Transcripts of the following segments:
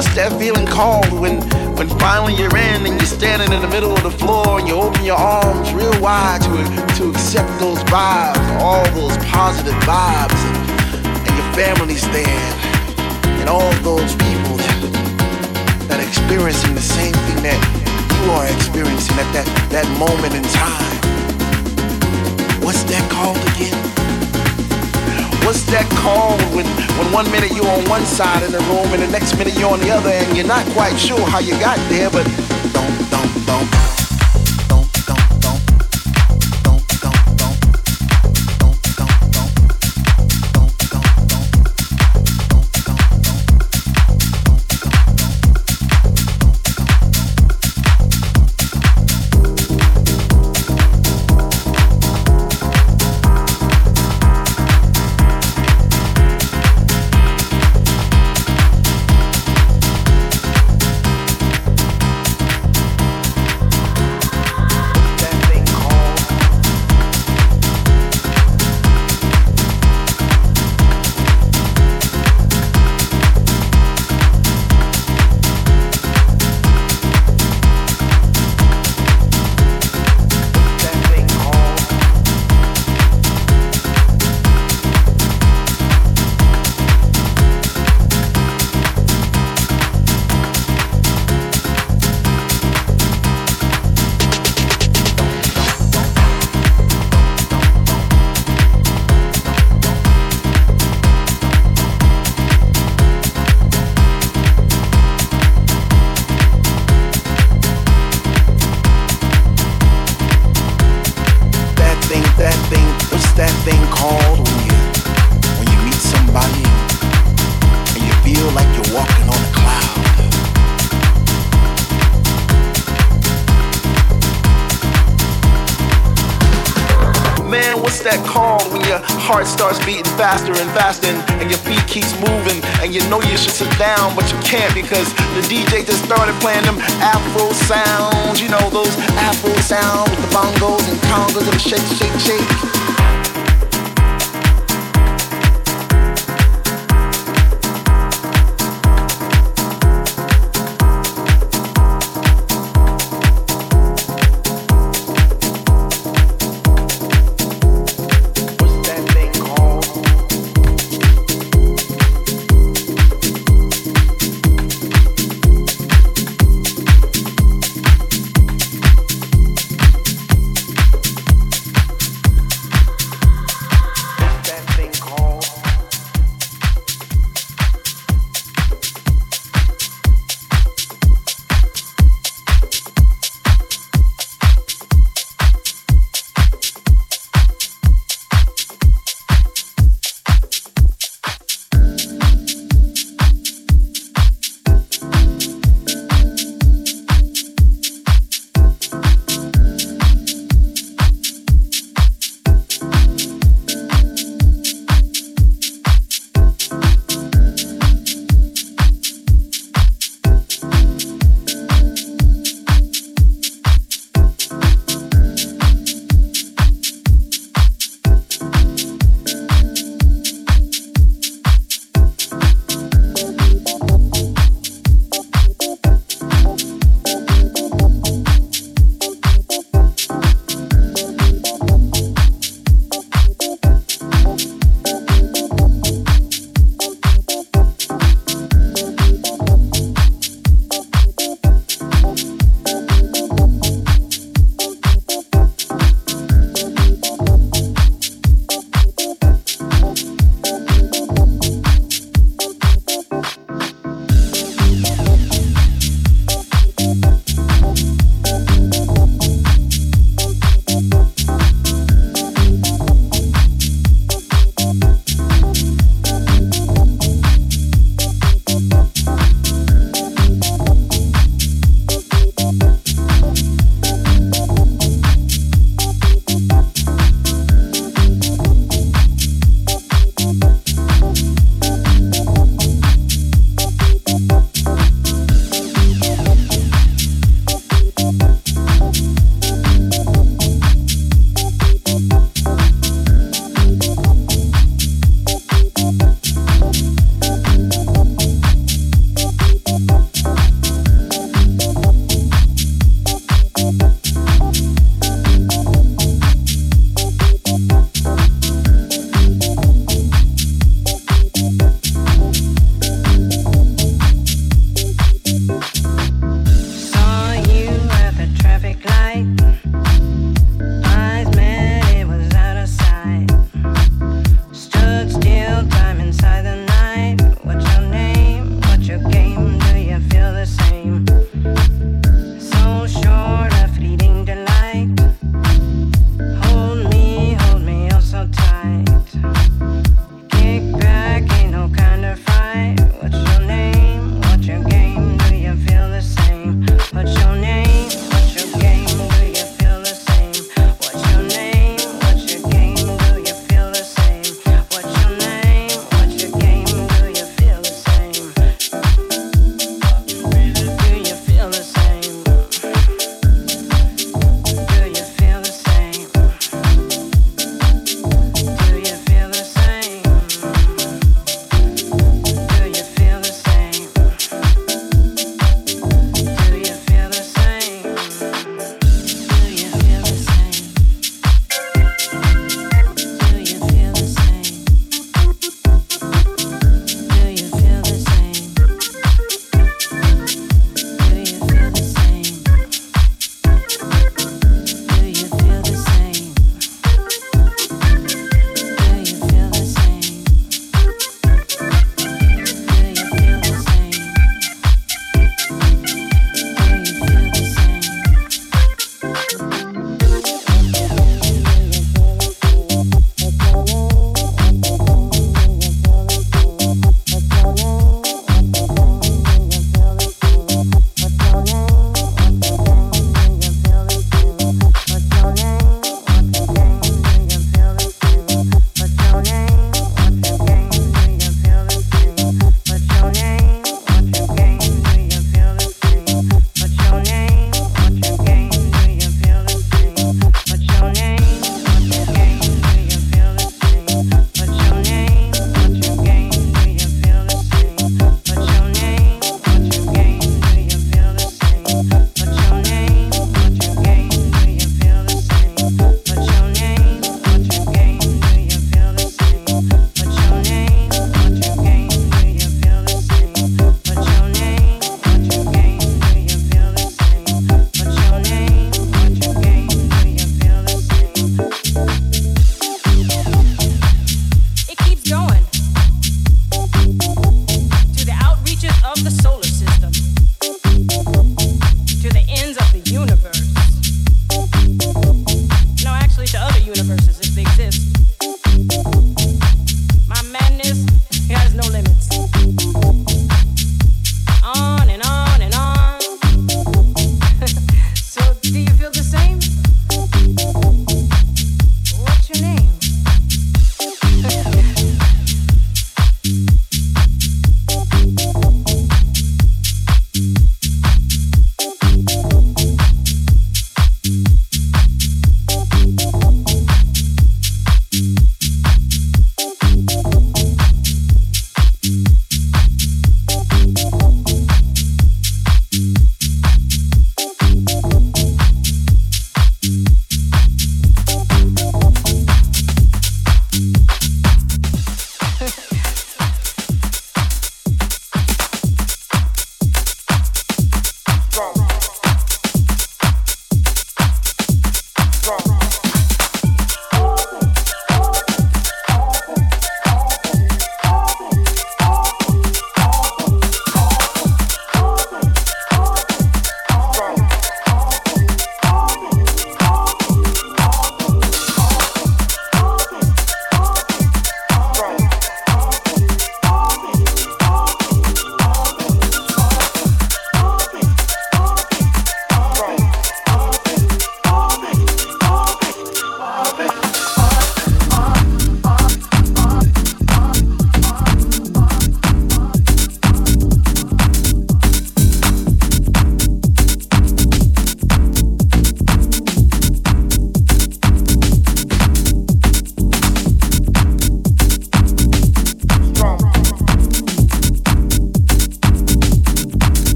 What's that feeling called when when finally you're in and you're standing in the middle of the floor and you open your arms real wide to to accept those vibes, all those positive vibes, and, and your family's there, and all those people that, that are experiencing the same thing that you are experiencing at that, that moment in time. What's that called again? What's that called when, when one minute you're on one side of the room and the next minute you're on the other and you're not quite sure how you got there, but don't, don't, don't. Faster and your feet keeps moving and you know you should sit down but you can't because the DJ just started playing them Afro sounds. You know those Afro sounds with the bongos and congas and shake, shake, shake.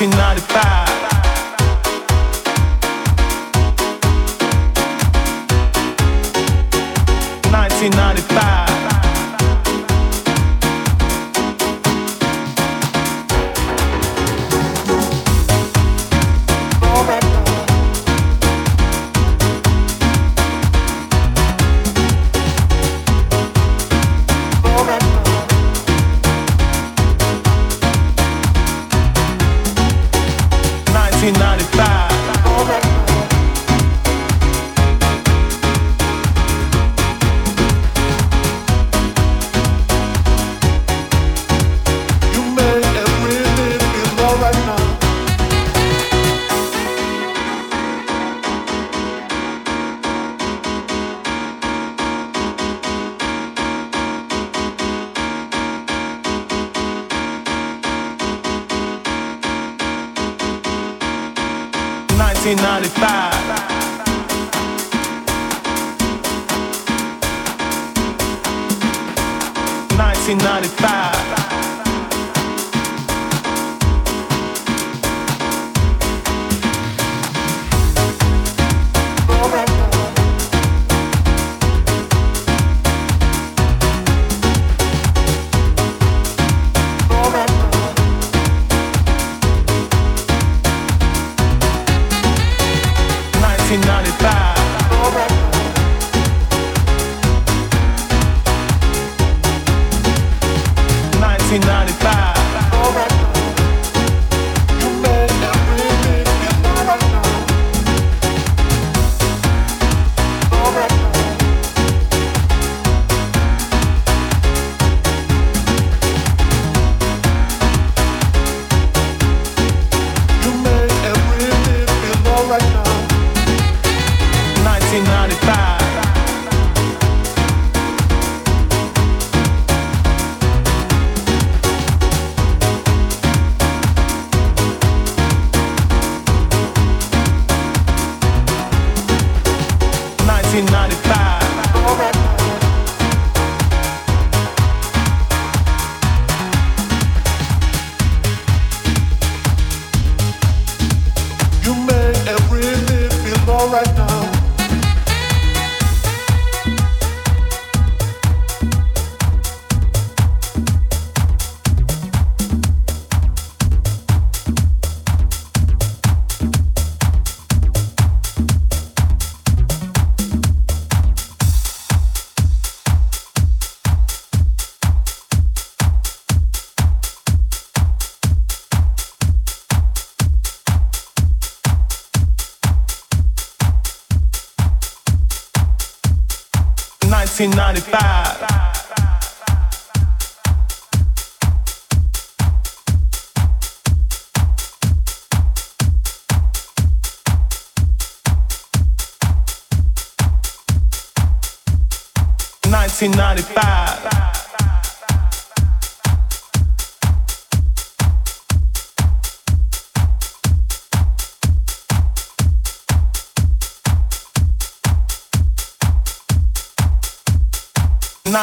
1995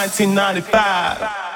1995.